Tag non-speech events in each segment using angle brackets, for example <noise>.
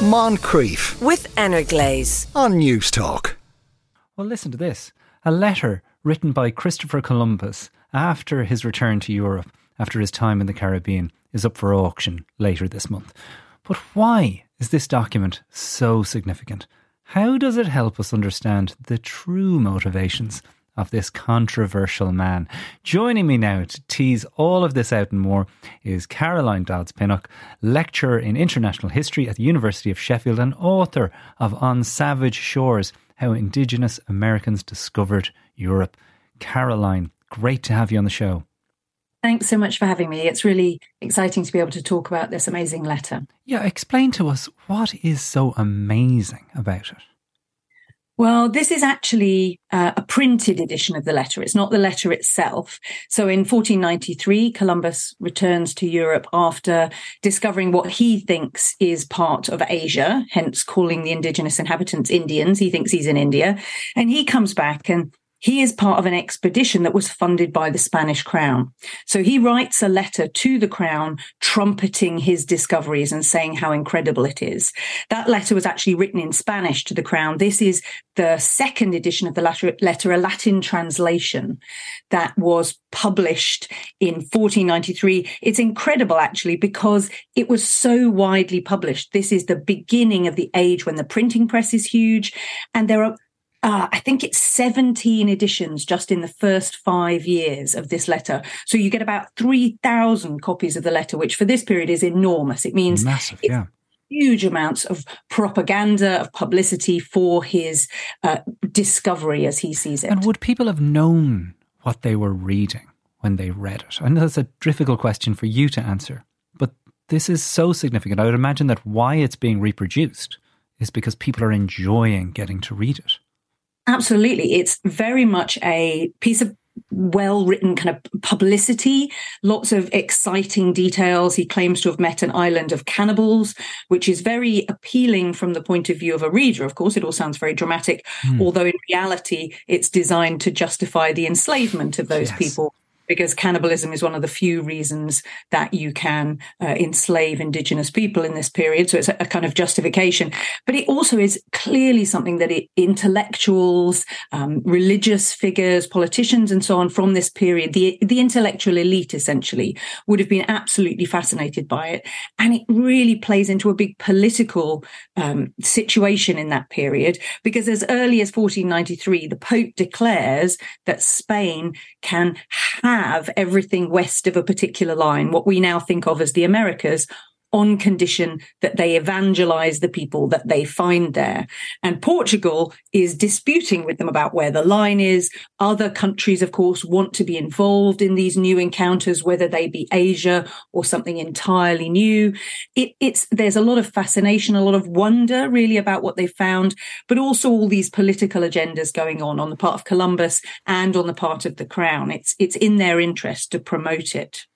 Moncrieff with Anna Glaze on News Talk. Well, listen to this a letter written by Christopher Columbus after his return to Europe, after his time in the Caribbean, is up for auction later this month. But why is this document so significant? How does it help us understand the true motivations of this controversial man? Joining me now to tease all of this out and more is Caroline Dodds Pennock, lecturer in international history at the University of Sheffield and author of On Savage Shores How Indigenous Americans Discovered Europe. Caroline, great to have you on the show. Thanks so much for having me. It's really exciting to be able to talk about this amazing letter. Yeah, explain to us what is so amazing about it. Well, this is actually uh, a printed edition of the letter. It's not the letter itself. So in 1493, Columbus returns to Europe after discovering what he thinks is part of Asia, hence calling the indigenous inhabitants Indians. He thinks he's in India. And he comes back and he is part of an expedition that was funded by the Spanish crown. So he writes a letter to the crown trumpeting his discoveries and saying how incredible it is. That letter was actually written in Spanish to the crown. This is the second edition of the letter, a Latin translation that was published in 1493. It's incredible actually because it was so widely published. This is the beginning of the age when the printing press is huge and there are uh, I think it's 17 editions just in the first five years of this letter. So you get about 3,000 copies of the letter, which for this period is enormous. It means massive, yeah. Huge amounts of propaganda, of publicity for his uh, discovery as he sees it. And would people have known what they were reading when they read it? I know that's a difficult question for you to answer, but this is so significant. I would imagine that why it's being reproduced is because people are enjoying getting to read it. Absolutely. It's very much a piece of well written kind of publicity, lots of exciting details. He claims to have met an island of cannibals, which is very appealing from the point of view of a reader. Of course, it all sounds very dramatic, mm. although in reality, it's designed to justify the enslavement of those yes. people because cannibalism is one of the few reasons that you can uh, enslave indigenous people in this period. So it's a, a, kind of justification. But it also is clearly something that it, intellectuals, um, religious figures, politicians, and so on from this period, the, the intellectual elite essentially would have been absolutely fascinated by it. And it really plays into a big political um, situation in that period because as early as 1493, the Pope declares that Spain can have have everything west of a particular line, what we now think of as the Americas, on condition that they evangelize the people that they find there. And Portugal is disputing with them about where the line is. Other countries, of course, want to be involved in these new encounters, whether they be Asia or something entirely new. It, it's, there's a lot of fascination, a lot of wonder really about what they found, but also all these political agendas going on on the part of Columbus and on the part of the crown. It's, it's in their interest to promote it.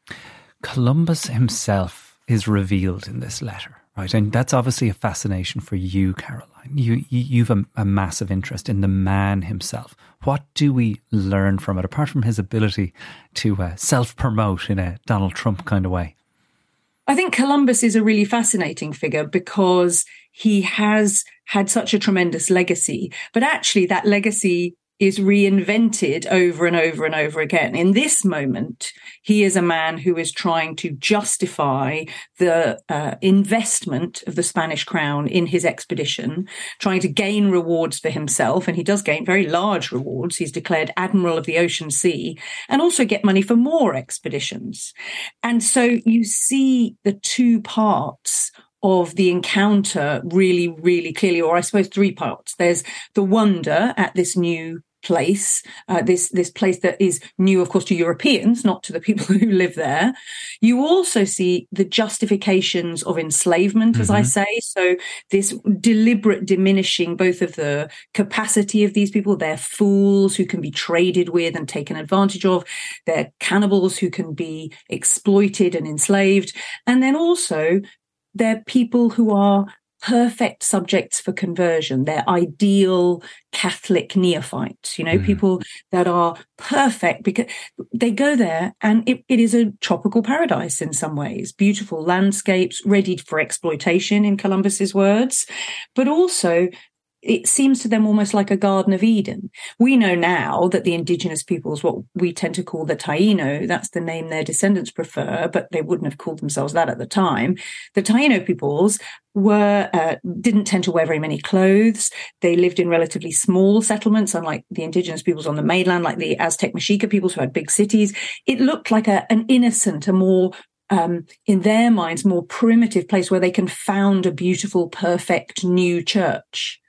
Columbus himself is revealed in this letter, right? And that's obviously a fascination for you, Caroline. You, you have a, a massive interest in the man himself. What do we learn from it, apart from his ability to uh, self promote in a Donald Trump kind of way? I think Columbus is a really fascinating figure because he has had such a tremendous legacy, but actually that legacy is reinvented over and over and over again. In this moment, he is a man who is trying to justify the uh, investment of the Spanish crown in his expedition, trying to gain rewards for himself. And he does gain very large rewards. He's declared Admiral of the Ocean Sea and also get money for more expeditions. And so you see the two parts of the encounter really, really clearly, or I suppose three parts. There's the wonder at this new place, uh, this this place that is new, of course, to Europeans, not to the people <laughs> who live there. You also see the justifications of enslavement, mm-hmm. as I mm-hmm. say. So this deliberate diminishing both of the capacity of these people. They're fools who can be traded with and taken advantage of. They're cannibals who can be exploited and enslaved, and then also they're people who are perfect subjects for conversion. They're ideal Catholic neophytes, you know, mm. people that are perfect because they go there and it, it is a tropical paradise in some ways, beautiful landscapes ready for exploitation in Columbus's words, but also it seems to them almost like a Garden of Eden. We know now that the indigenous peoples, what we tend to call the Taino, that's the name their descendants prefer, but they wouldn't have called themselves that at the time. The Taino peoples were uh, didn't tend to wear very many clothes. They lived in relatively small settlements, unlike the indigenous peoples on the mainland, like the Aztec Mexica peoples who had big cities. It looked like a, an innocent, a more um, in their minds, more primitive place where they can found a beautiful, perfect new church.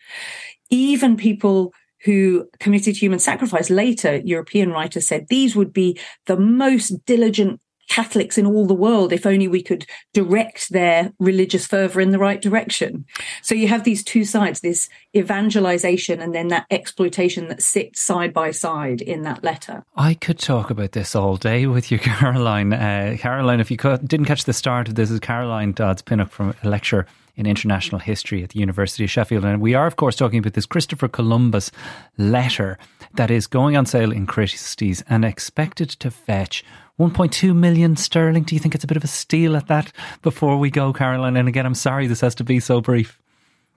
Even people who committed human sacrifice later, European writers said these would be the most diligent Catholics in all the world if only we could direct their religious fervor in the right direction. So you have these two sides, this evangelization and then that exploitation that sits side by side in that letter. I could talk about this all day with you, <laughs> Caroline. Uh, Caroline, if you didn't catch the start of this, is Caroline Dodds Pennock from a lecture in international history at the University of Sheffield. And we are, of course, talking about this Christopher Columbus letter that is going on sale in Christie's and expected to fetch 1.2 million sterling. Do you think it's a bit of a steal at that before we go, Caroline? And again, I'm sorry this has to be so brief.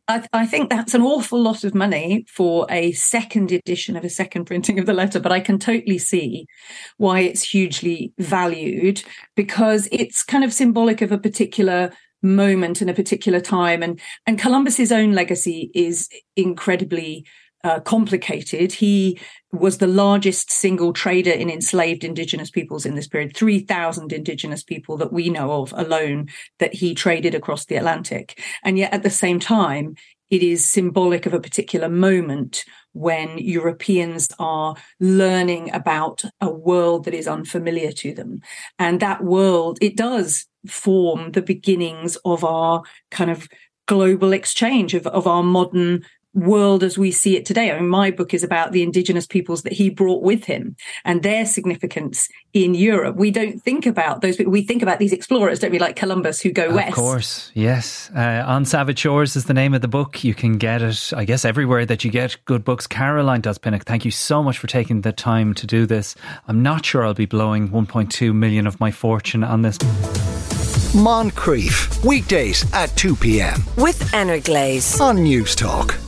I, I, think that's an awful lot of money for a second edition of a second printing of the letter, but I can totally see why it's hugely valued because it's kind of symbolic of a particular moment in a particular time and and Columbus's own legacy is incredibly uh, complicated. He was the largest single trader in enslaved indigenous peoples in this period 3000 indigenous people that we know of alone that he traded across the Atlantic and yet at the same time it is symbolic of a particular moment when Europeans are learning about a world that is unfamiliar to them. And that world, it does form the beginnings of our kind of global exchange of, of our modern world as we see it today. I mean, my book is about the indigenous peoples that he brought with him and their significance in Europe. We don't think about those people. We think about these explorers, don't we, like Columbus, who go of west. Of course, yes. Uh, On Savage Shores is the name of the book. You can get it, I guess, everywhere that you get good books. Caroline Dodds Pennock, thank you so much for taking the time to do this. I'm not sure I'll be blowing 1.2 million of my fortune on this. Moncrieff, weekdays at 2 p.m. With Anna Glaze on Newstalk.